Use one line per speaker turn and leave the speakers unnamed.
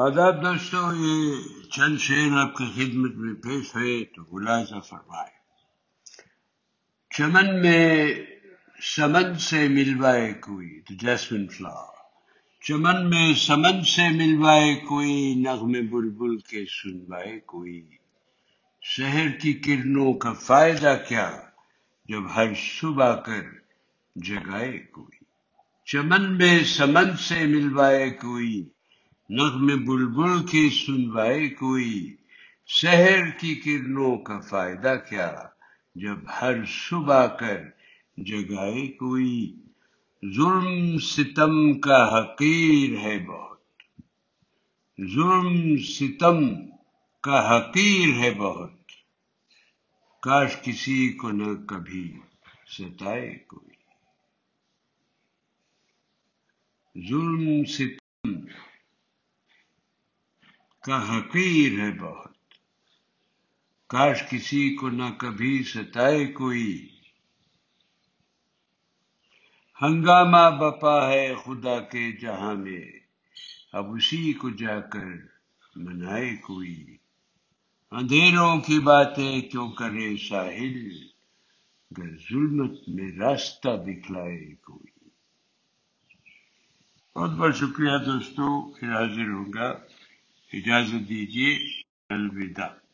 آداب دوستو یہ چند شعر آپ کی خدمت میں پیش ہوئے تو ملاحظہ فرمائے۔ چمن میں سمن سے ملوائے کوئی، تو جیسمن فلاور۔ چمن میں سمن سے ملوائے کوئی نغم بلبل کے سنوائے کوئی۔ شہر کی کرنوں کا فائدہ کیا، جب ہر صبح کر جگائے کوئی۔ چمن میں سمن سے ملوائے کوئی نغم بلبل کی سنوائے کوئی شہر کی کرنوں کا فائدہ کیا جب ہر صبح کر جگائے کوئی ظلم ستم کا حقیر ہے بہت۔ ظلم ستم کا حقیر ہے بہت۔ کاش کسی کو نہ کبھی ستائے کوئی۔ ظلم ستم کا حقیر ہے بہت۔ کاش کسی کو نہ کبھی ستائے کوئی۔ ہنگامہ بپا ہے خدا کے جہاں میں۔ اب اسی کو جا کر منائے کوئی۔ اندھیروں کی باتیں کیوں کرے ساحل؟ گر ظلمت میں راستہ دکھلائے کوئی۔ بہت بہت شکریہ دوستو، پھر حاضر ہوں گا۔ اجازت دیجیے الوداع۔